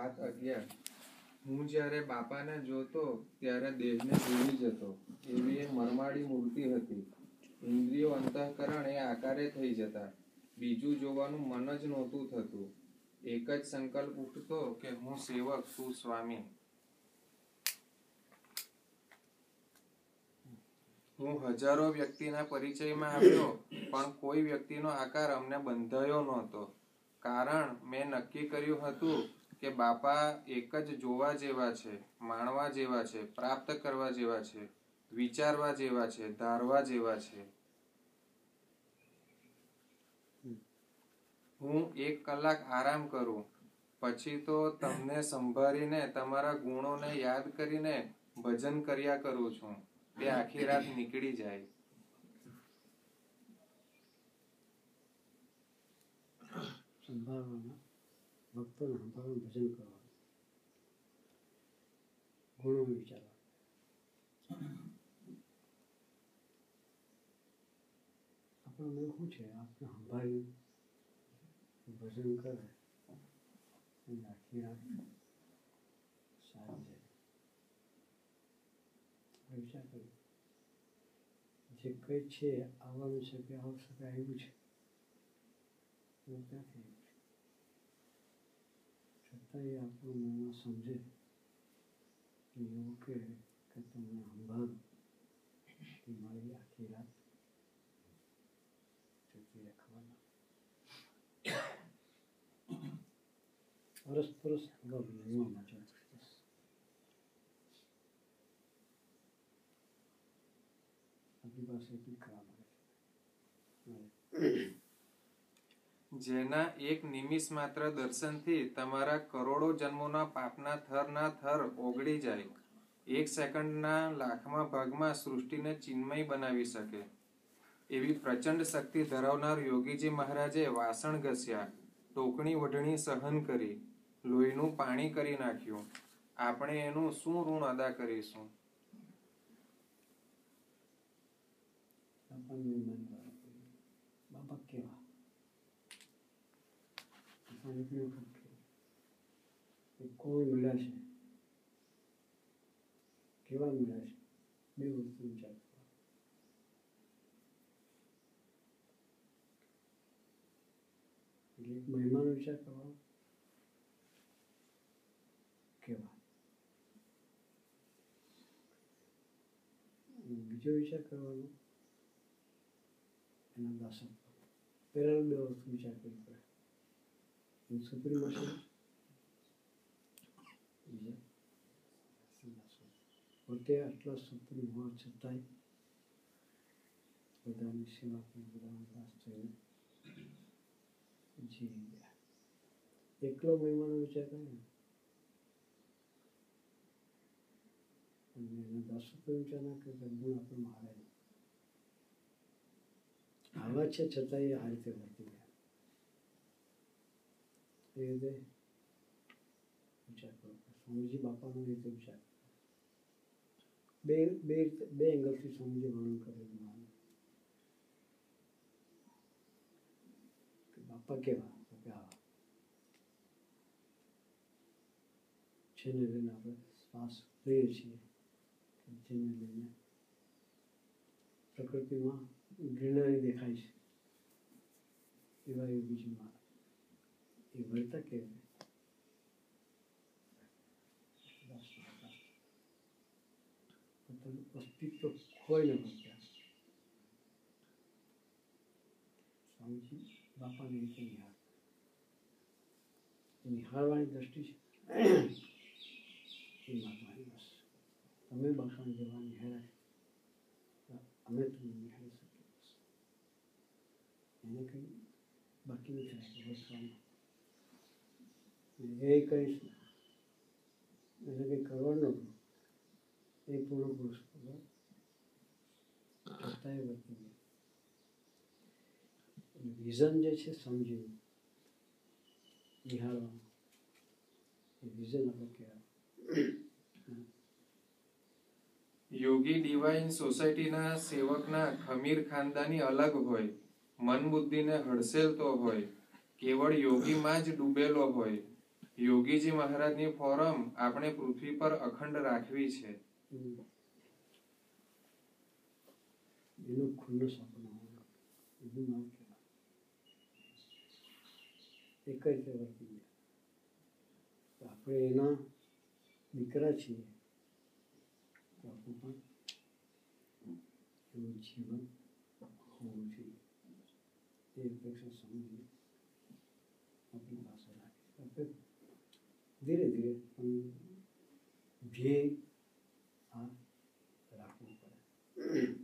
ભાગ અગિયાર. હું જ્યારે બાપાને જોતો ત્યારે દેહને ભૂલી જતો. એવી એ મરમાડી મૂર્તિ હતી. ઇન્દ્રિયો અંતઃકરણ એ આકારે થઈ જતા. બીજું જોવાનું મન જ નહોતું થતું. એક જ સંકલ્પ ઉઠતો કે હું સેવક છું સ્વામી. હું હજારો વ્યક્તિના પરિચયમાં આવ્યો, પણ કોઈ વ્યક્તિનો આકાર અમને બંધાયો નહોતો. કારણ મેં નક્કી કર્યું હતું કે બાપા એક જ જોવા જેવા છે, માણવા જેવા છે, પ્રાપ્ત કરવા જેવા છે, વિચારવા જેવા છે, ધારવા જેવા છે. હું એક કલાક આરામ કરું, પછી તો તમને સંભાળીને તમારા ગુણોને યાદ કરીને ભજન કર્યા કરું છું. તે આખી રાત નીકળી જાય. સંભાળવાના ભક્તોને સંભાળવાનું ભજન કરવાનું ગુણો વિચારવા આપણને શું છે આપણે સંભાળી ભજન કરે આખી રાત સારી કર્યો જે કંઈ છે આવવાનું છે કે આવશે આવ્યું છે એવું આવ્યું એ છતાંય આપણું મનમાં સમજે એવું કે કે તમને સંભાળ કે મારી આખી રાત ચૂકી રાખવાના પરસ્પરસ પરસ ગમે એમાં મજા બસ આપણી પાસે એટલી મળે છે જેના એક નિમિષ માત્ર દર્શનથી તમારા કરોડો જન્મોના પાપના થરના થર ઓગળી જાય. એક સેકન્ડના લાખમાં ભાગમાં સૃષ્ટિને ચિન્મય બનાવી શકે. એવી પ્રચંડ શક્તિ ધરાવનાર યોગીજી મહારાજે વાસણ ઘસ્યા, ટોકણી વઢણી સહન કરી, લોહીનું પાણી કરી નાખ્યું. આપણે એનું શું ઋણ અદા કરીશું. બાપા કેવા? વખત કહ્યું કે કોણ મળ્યા છે કેવા મળ્યા છે બે વસ્તુ વિચાર. એટલે એક મહેમાનો વિચાર કરવાનો કેવા બીજો વિચાર કરવાનો એના દાસન પહેલાં બે વસ્તુ વિચાર કરવી પડે સુપ્રીમ હશે બીજા દાસન. પોતે આટલા સુપ્રીમ હોવા છતાંય બધાની સેવા કરી બધાનો દાસ થઈને જીવી ગયા એકલો મહેમાનો વિચાર કરે અને એના દાસો તો વિચાર ના કરે ગુણ આપણે મારે આવા છે છતાં એ આ રીતે વર્તી ગયા એ રીતે વિચાર કરો સ્વામીજી બાપાનો રીતે વિચાર કરો. બે બે રીતે બે એંગલથી સ્વામીજી વર્ણન કરેલું માનું કે બાપા કેવા તો કે આવા જેને લઈને આપણે શ્વાસ લઈએ છીએ કે જેને લઈને પ્રકૃતિમાં ગ્રીનરી દેખાય છે એવા એ બીજમાં એ વર્તા કે પોતાનું અસ્તિત્વ ખોઈને વર્ત્યા સ્વામીજી બાપાની રીતે નિહાળ એ નિહાળવાની દ્રષ્ટિ છે એ મહાત્માની બસ તમે બાપાને જેવા નિહાળ્યા છે અમે તમને નિહાળી શકીએ બસ એને કંઈ બાકી નથી રાખ્યું વસવાનું એ કૃષ્ણ એટલે કંઈ કરવાનું એ પૂર્ણ પુરુષ વિઝન જે છે સમજ્યું નિહાળવાનું. એ વિઝન આપણે કહેવાય. યોગી ડિવાઇન સોસાયટીના સેવકના ખમીર ખાનદાની અલગ હોય મન બુદ્ધિને હડસેલતો હોય કેવળ યોગીમાં જ ડૂબેલો હોય. યોગીજી મહારાજની ફોરમ આપણે પૃથ્વી પર અખંડ રાખવી છે. એનો ખુલ્લો સપનો એનું નામ કહેવાય. એક જ તો આપણે એના દીકરા છીએ. આપણું પણ જીવન હોવું જોઈએ. એ અપેક્ષા સમજી આપણી પાસે રાખી ધીરે ધીરે ધ્યેય આ રાખવું પડે.